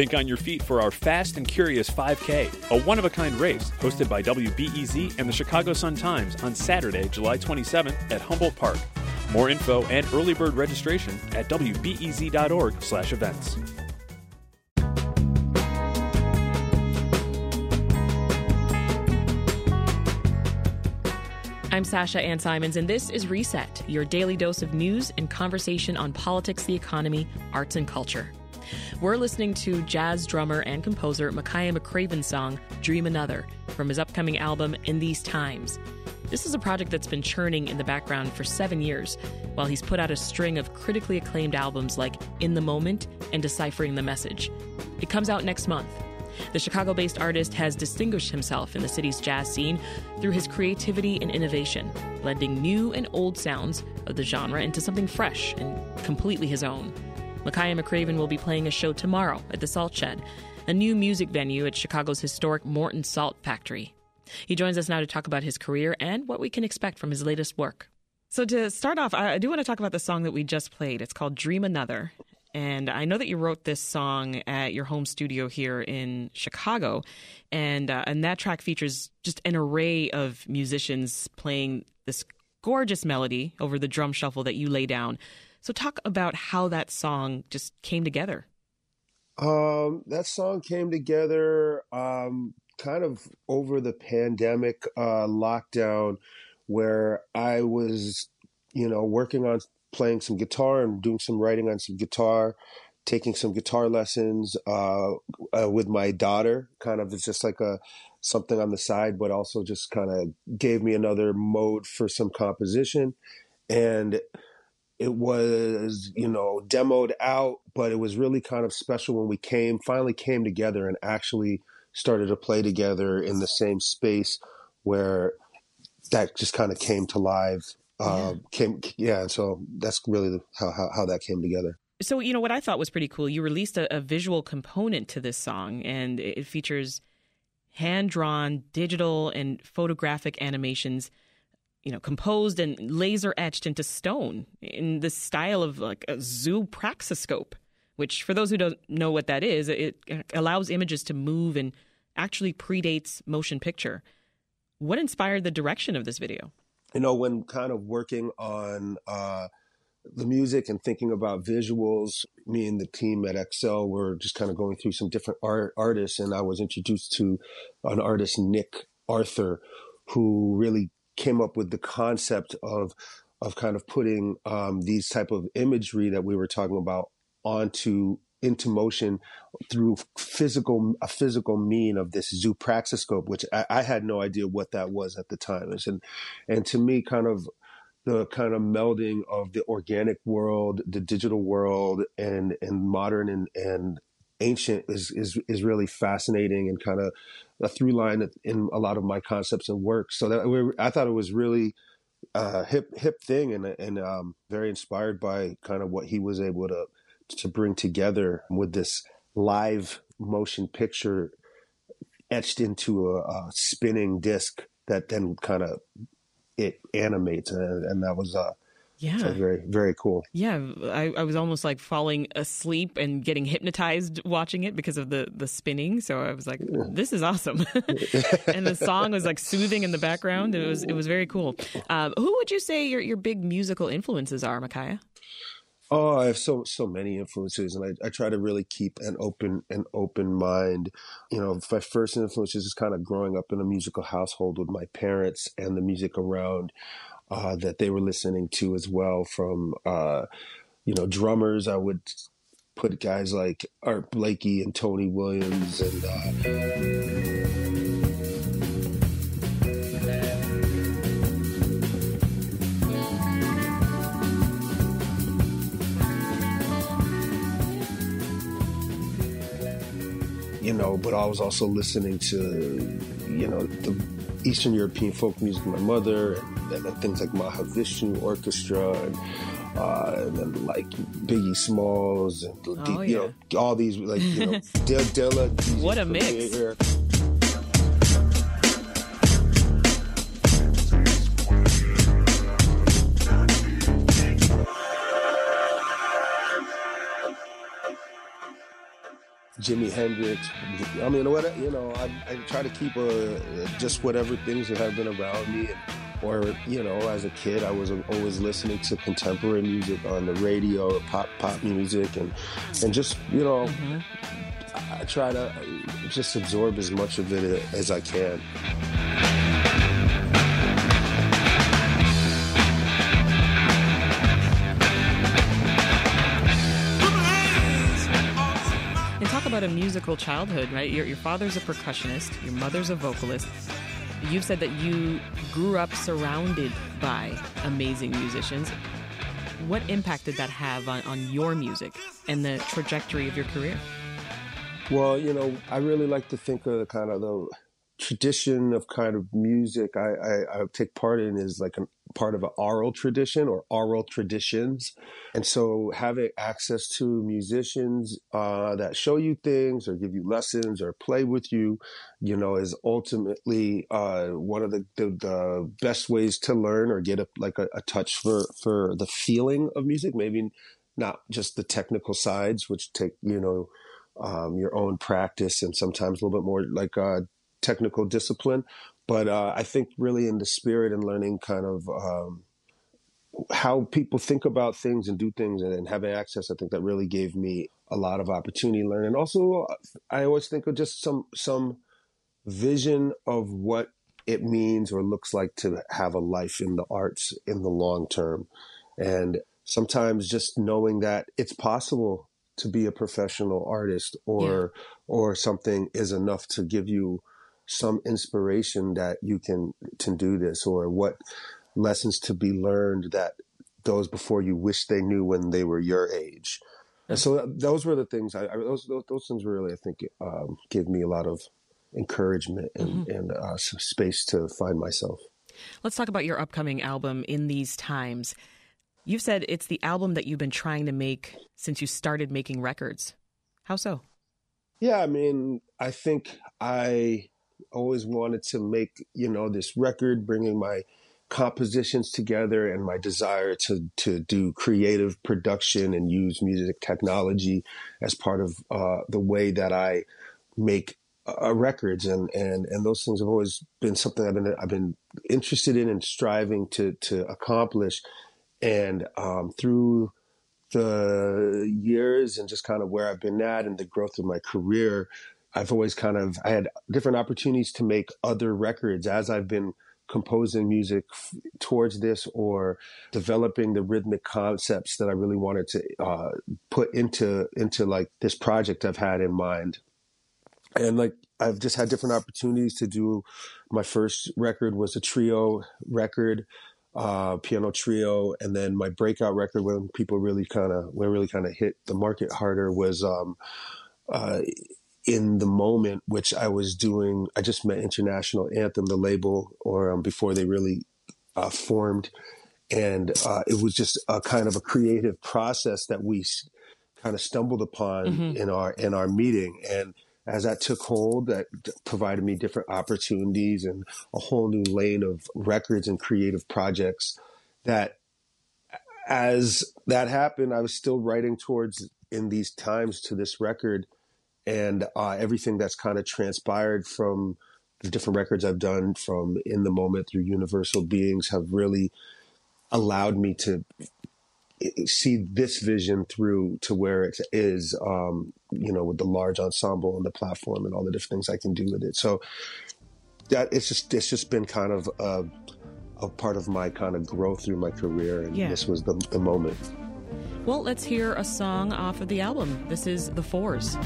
Think on your feet for our Fast and Curious 5K, a one of a kind race hosted by WBEZ and the Chicago Sun Times on Saturday, July 27th at Humboldt Park. More info and early bird registration at wbez.org/events. I'm Sasha Ann Simons, and this is Reset, your daily dose of news and conversation on politics, the economy, arts, and culture. We're listening to jazz drummer and composer Makaya McCraven's song, Dream Another, from his upcoming album, In These Times. This is a project that's been churning in the background for seven years, while he's put out a string of critically acclaimed albums like In the Moment and Deciphering the Message. It comes out next month. The Chicago based artist has distinguished himself in the city's jazz scene through his creativity and innovation, blending new and old sounds of the genre into something fresh and completely his own. Makaya McCraven will be playing a show tomorrow at the Salt Shed, a new music venue at Chicago's historic Morton Salt Factory. He joins us now to talk about his career and what we can expect from his latest work. So, to start off, I do want to talk about the song that we just played. It's called Dream Another. And I know that you wrote this song at your home studio here in Chicago, and uh, and that track features just an array of musicians playing this gorgeous melody over the drum shuffle that you lay down. So talk about how that song just came together. Um, that song came together um, kind of over the pandemic uh, lockdown, where I was, you know, working on playing some guitar and doing some writing on some guitar, taking some guitar lessons uh, uh, with my daughter. Kind of, it's just like a something on the side, but also just kind of gave me another mode for some composition. And it was, you know, demoed out, but it was really kind of special when we came, finally came together and actually started to play together in the same space where that just kind of came to life uh, came yeah so that's really how, how, how that came together. So you know what i thought was pretty cool you released a, a visual component to this song and it features hand drawn digital and photographic animations you know composed and laser etched into stone in the style of like a zoopraxiscope which for those who don't know what that is it allows images to move and actually predates motion picture. What inspired the direction of this video? You know, when kind of working on uh, the music and thinking about visuals, me and the team at XL were just kind of going through some different art, artists, and I was introduced to an artist, Nick Arthur, who really came up with the concept of of kind of putting um, these type of imagery that we were talking about onto into motion through physical a physical mean of this zoopraxiscope, which I, I, had no idea what that was at the time. And and to me, kind of the kind of melding of the organic world, the digital world, and and modern and and ancient is is is really fascinating and kind of a through line in a lot of my concepts and work. So that I thought it was really a hip hip thing and and um, very inspired by kind of what he was able to to bring together with this live motion picture etched into a, a spinning disc that then kind of it animates and, and that was uh yeah. so very very cool. Yeah I, I was almost like falling asleep and getting hypnotized watching it because of the the spinning. So i was like this is awesome. And the song was like soothing in the background. It was it was very cool. Uh, who would you say your, your big musical influences are makaya Oh, I have so so many influences, and I, I try to really keep an open an open mind. You know, my first influences is kind of growing up in a musical household with my parents and the music around uh, that they were listening to as well. From uh, you know drummers, I would put guys like Art Blakey and Tony Williams and. Uh, you know, but I was also listening to, you know, the Eastern European folk music my mother, and, and things like Mahavishnu Orchestra, and, uh, and then like Biggie Smalls, and oh, you yeah. know, all these like you know, Dilla. what a mix! Jimi Hendrix. I mean, what you know, I, I try to keep a, just whatever things that have been around me, and, or you know, as a kid, I was always listening to contemporary music on the radio, pop pop music, and and just you know, mm-hmm. I, I try to just absorb as much of it as I can. About a musical childhood, right? Your, your father's a percussionist, your mother's a vocalist. You've said that you grew up surrounded by amazing musicians. What impact did that have on, on your music and the trajectory of your career? Well, you know, I really like to think of kind of the tradition of kind of music I, I, I take part in is like a part of an oral tradition or oral traditions. And so having access to musicians uh, that show you things or give you lessons or play with you, you know, is ultimately uh, one of the, the, the, best ways to learn or get a, like a, a touch for, for the feeling of music. Maybe not just the technical sides, which take, you know, um, your own practice and sometimes a little bit more like uh, technical discipline. But uh, I think really in the spirit and learning kind of um, how people think about things and do things and, and, having access, I think that really gave me a lot of opportunity to learn. And also, I always think of just some some vision of what it means or looks like to have a life in the arts in the long term. And sometimes just knowing that it's possible to be a professional artist or yeah. or something is enough to give you some inspiration that you can to do this or what lessons to be learned that those before you wish they knew when they were your age. And so those were the things I, I those, those, those things really I think um, gave me a lot of encouragement and, mm-hmm. and uh, space to find myself. Let's talk about your upcoming album in these times. You've said it's the album that you've been trying to make since you started making records. How so? Yeah, I mean, I think I always wanted to make, you know, this record, bringing my compositions together and my desire to to do creative production and use music technology as part of uh, the way that I make uh, records. And and and those things have always been something I've been I've been interested in and striving to to accomplish. And um, through the years and just kind of where I've been at and the growth of my career I've always kind of I had different opportunities to make other records as I've been composing music f- towards this or developing the rhythmic concepts that I really wanted to uh, put into into like this project I've had in mind. And like I've just had different opportunities to do. My first record was a trio record, uh, piano trio, and then my breakout record when people really kind of when really kind of hit the market harder was um, uh, in the moment, which I was doing, I just met International Anthem, the label, or um, before they really uh, formed. And uh, it was just a kind of a creative process that we kind of stumbled upon mm-hmm. in our in our meeting. And as that took hold, that provided me different opportunities and a whole new lane of records and creative projects. That as that happened, I was still writing towards in these times to this record and uh, everything that's kind of transpired from the different records I've done from In the Moment through Universal Beings have really allowed me to see this vision through to where it is, um, you know, with the large ensemble and the platform and all the different things I can do with it. So that it's just it's just been kind of a, a part of my kind of growth through my career, and yeah. this was the, the moment. Well, let's hear a song off of the album. This is The Fours.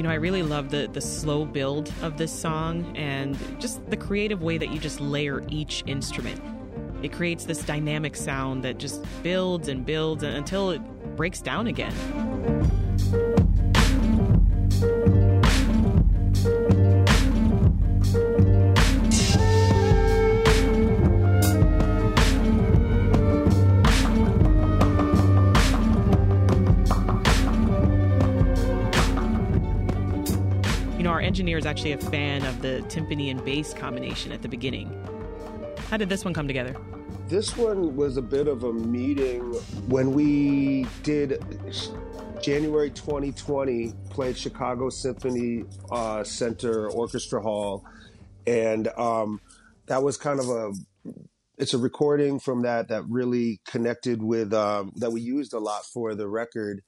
You know, I really love the the slow build of this song and just the creative way that you just layer each instrument. It creates this dynamic sound that just builds and builds until it breaks down again. Engineer is actually a fan of the timpani and bass combination at the beginning. How did this one come together? This one was a bit of a meeting when we did January 2020, played Chicago Symphony uh, Center Orchestra Hall, and um, that was kind of a it's a recording from that that really connected with um, that we used a lot for the record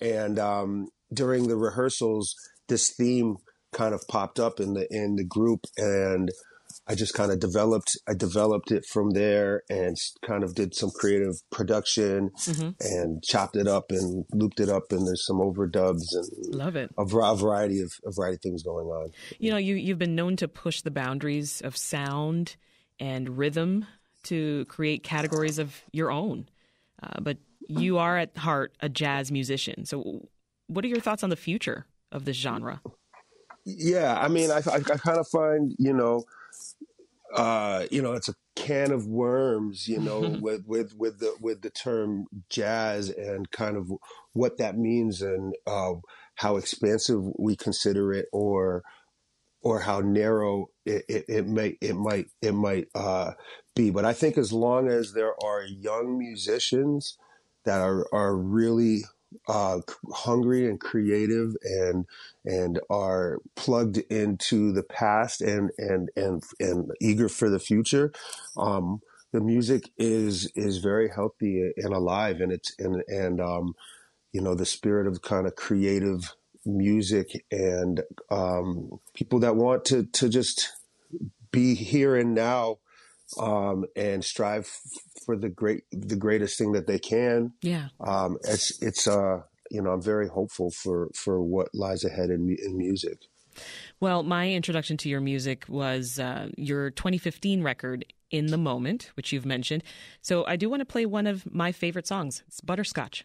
and um, during the rehearsals this theme kind of popped up in the in the group and I just kind of developed I developed it from there and kind of did some creative production mm-hmm. and chopped it up and looped it up and there's some overdubs and love it a, a variety of a variety of things going on. You know, you you've been known to push the boundaries of sound and rhythm to create categories of your own. Uh, but you are at heart a jazz musician. So, what are your thoughts on the future of this genre? Yeah, I mean, I, I, I kind of find you know, uh, you know, it's a can of worms, you know, with with with the with the term jazz and kind of what that means and uh, how expansive we consider it, or or how narrow it, it, it may it might it might uh, be. But I think as long as there are young musicians that are are really uh, hungry and creative and and are plugged into the past and and and and eager for the future. Um, the music is is very healthy and alive, and it's and and um, you know the spirit of kind of creative music and um, people that want to to just be here and now um, and strive for the great the greatest thing that they can. Yeah, um, it's it's uh you know I'm very hopeful for for what lies ahead in in music. Well, my introduction to your music was uh, your 2015 record, In the Moment, which you've mentioned. So I do want to play one of my favorite songs. It's Butterscotch.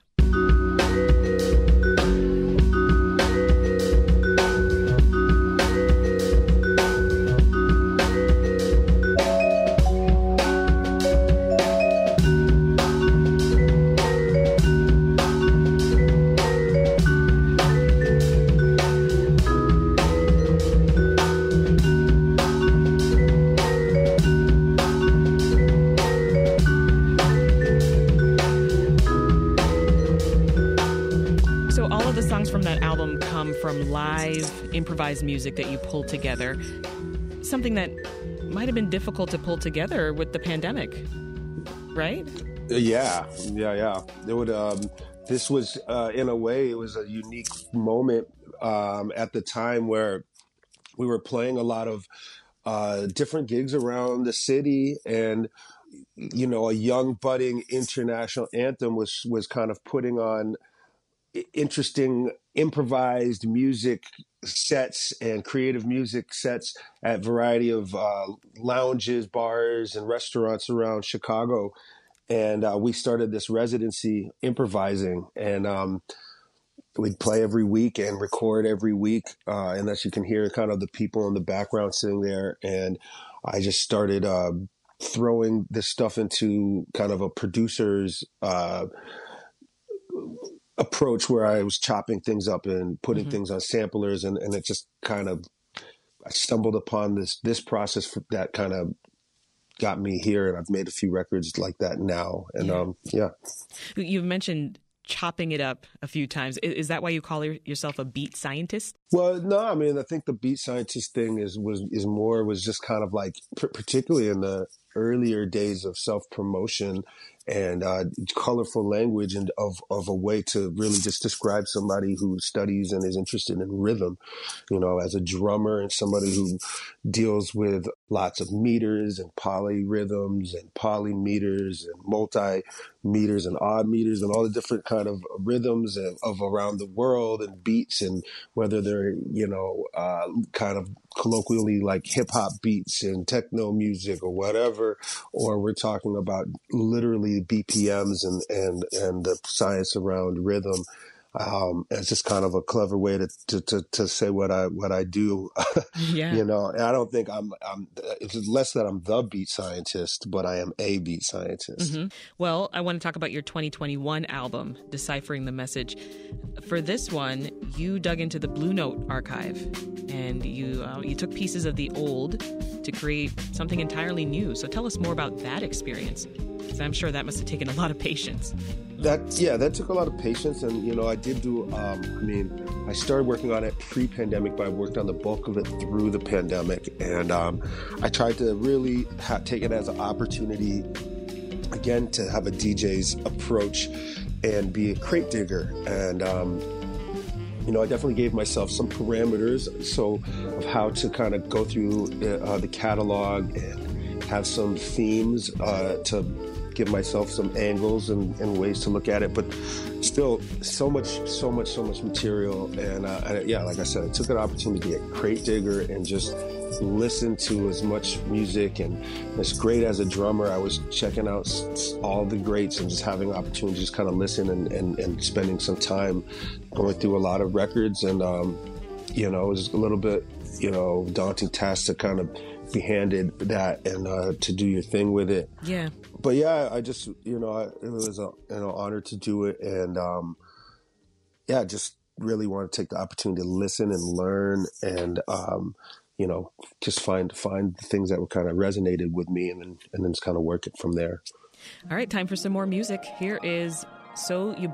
Improvised music that you pulled together, something that might have been difficult to pull together with the pandemic, right? Yeah, yeah, yeah. It would. Um, this was, uh, in a way, it was a unique moment um, at the time where we were playing a lot of uh, different gigs around the city, and you know, a young budding international anthem was was kind of putting on interesting improvised music sets and creative music sets at variety of uh, lounges, bars, and restaurants around Chicago. And uh, we started this residency improvising, and um, we'd play every week and record every week. Uh, and as you can hear, kind of the people in the background sitting there. And I just started uh, throwing this stuff into kind of a producer's uh, approach where I was chopping things up and putting mm-hmm. things on samplers, and, and it just kind of I stumbled upon this this process that kind of got me here, and I've made a few records like that now. And yeah, um, yeah. you've mentioned chopping it up a few times. Is that why you call yourself a beat scientist? Well, no, I mean, I think the beat scientist thing is was is more was just kind of like particularly in the earlier days of self promotion and uh, colorful language and of, of a way to really just describe somebody who studies and is interested in rhythm, you know, as a drummer and somebody who deals with lots of meters and polyrhythms and polymeters and multi meters and odd meters and all the different kind of rhythms of, of around the world and beats and whether they're, you know, uh, kind of colloquially like hip hop beats and techno music or whatever, or we're talking about literally BPMs and, and, and the science around rhythm. Um, it's just kind of a clever way to, to, to, to say what I, what I do. yeah. you know, and I don't think I'm, I'm, it's less that I'm the beat scientist, but I am a beat scientist. Mm-hmm. Well, I want to talk about your 2021 album, Deciphering the Message. For this one, you dug into the Blue Note archive and you, uh, you took pieces of the old to create something entirely new. So tell us more about that experience. Because I'm sure that must have taken a lot of patience. That yeah, that took a lot of patience, and you know, I did do. Um, I mean, I started working on it pre-pandemic, but I worked on the bulk of it through the pandemic, and um, I tried to really ha- take it as an opportunity, again, to have a DJ's approach and be a crate digger, and. Um, you know, I definitely gave myself some parameters so of how to kind of go through uh, the catalog and have some themes uh, to give myself some angles and, and, ways to look at it. But still, so much, so much, so much material. And uh, yeah, like I said, I took an opportunity at Crate Digger and just listen to as much music. And as great as a drummer, I was checking out all the greats and just having opportunity to just kind of listen and, and, and spending some time going through a lot of records. And, um, you know, it was a little bit, you know, daunting task to kind of be handed that and uh, to do your thing with it. Yeah. But yeah, I just you know it was a you know honor to do it, and um, yeah, just really want to take the opportunity to listen and learn and um, you know just find find the things that were kind of resonated with me, and then and then just kind of work it from there. All right, time for some more music. Here is So You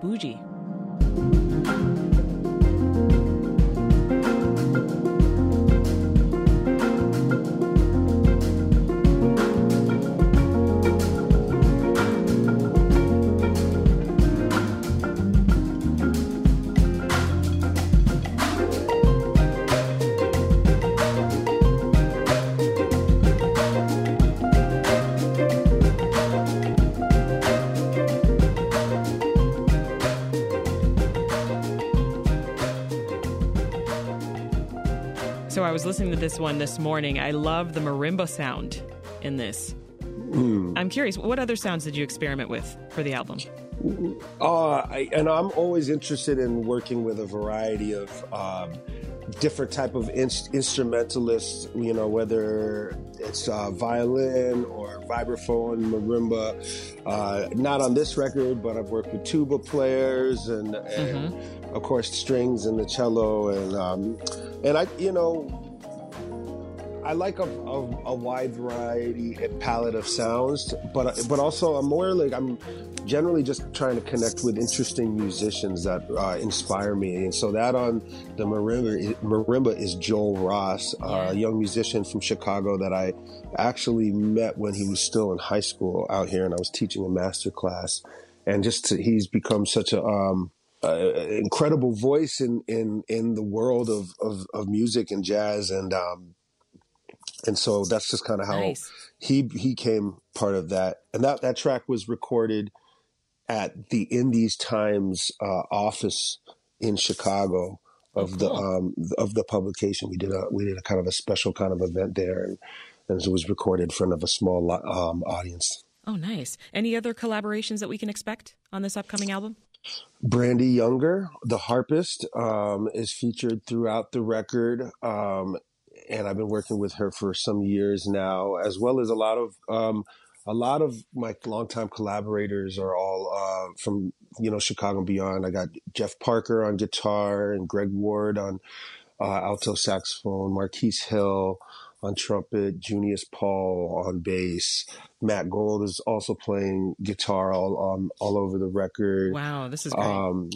listening to this one this morning. I love the marimba sound in this. Mm. I'm curious, what other sounds did you experiment with for the album? Uh, I, and I'm always interested in working with a variety of um, different type of in- instrumentalists. You know, whether it's uh, violin or vibraphone, marimba. Uh, not on this record, but I've worked with tuba players and, and mm-hmm. of course strings and the cello and um, and I, you know, I like a, a, a, wide variety and palette of sounds, but but also I'm more like I'm generally just trying to connect with interesting musicians that uh, inspire me, and so that on the marimba marimba is Joel Ross, a young musician from Chicago that I actually met when he was still in high school out here, and I was teaching a master class, and just to, he's become such a um, uh, incredible voice in in in the world of of, of music and jazz. And um and so that's just kind of how nice. he he came part of that and that that track was recorded at the In These Times uh, office in Chicago of oh, cool. the um of the publication we did a we did a kind of a special kind of event there and, and it was recorded in front of a small um, audience. Oh, nice. Any other collaborations that we can expect on this upcoming album? Brandee Younger, the harpist, um, is featured throughout the record. And I've been working with her for some years now, as well as a lot of um, a lot of my longtime collaborators are all uh, from you know Chicago and beyond. I got Jeff Parker on guitar and Greg Ward on uh, alto saxophone, Marquis Hill, on trumpet, Junius Paul on bass. Matt Gold is also playing guitar all um, all over the record. Wow, this is great. Um,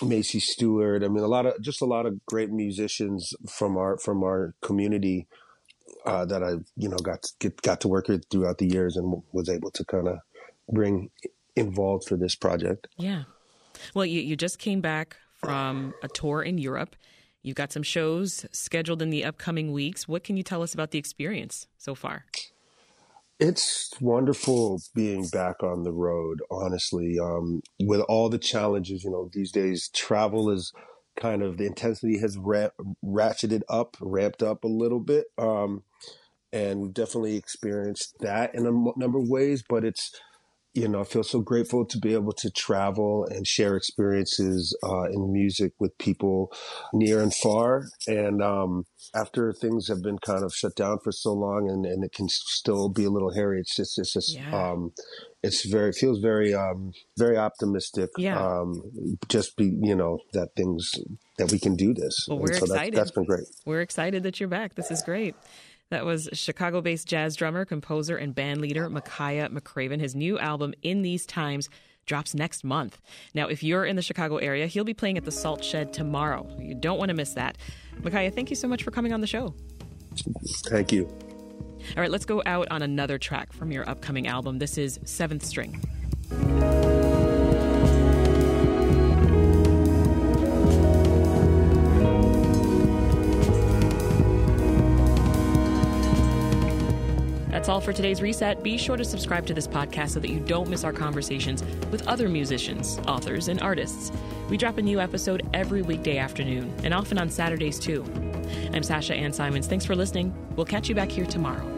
Macie Stewart. I mean, a lot of just a lot of great musicians from our from our community uh, that I you know got to get, got to work with throughout the years and was able to kind of bring involved for this project. Yeah. Well, you you just came back from a tour in Europe You've got some shows scheduled in the upcoming weeks. What can you tell us about the experience so far? It's wonderful being back on the road, honestly. Um, with all the challenges, you know, these days travel is kind of the intensity has ra- ratcheted up, ramped up a little bit. Um, and we've definitely experienced that in a number of ways, but it's, you know, I feel so grateful to be able to travel and share experiences uh, in music with people near and far. And um, after things have been kind of shut down for so long, and, and it can still be a little hairy, it's just it's just yeah. um, it's very feels very um, very optimistic. Yeah. Um, just be you know that things that we can do this. Well, we're so excited. That, that's been great. We're excited that you're back. This is great. That was Chicago based jazz drummer, composer, and band leader Makaya McCraven. His new album, In These Times, drops next month. Now, if you're in the Chicago area, he'll be playing at the Salt Shed tomorrow. You don't want to miss that. Makaya, thank you so much for coming on the show. Thank you. All right, let's go out on another track from your upcoming album. This is Seventh String. That's all for today's reset. Be sure to subscribe to this podcast so that you don't miss our conversations with other musicians, authors, and artists. We drop a new episode every weekday afternoon and often on Saturdays too. I'm Sasha Ann Simons. Thanks for listening. We'll catch you back here tomorrow.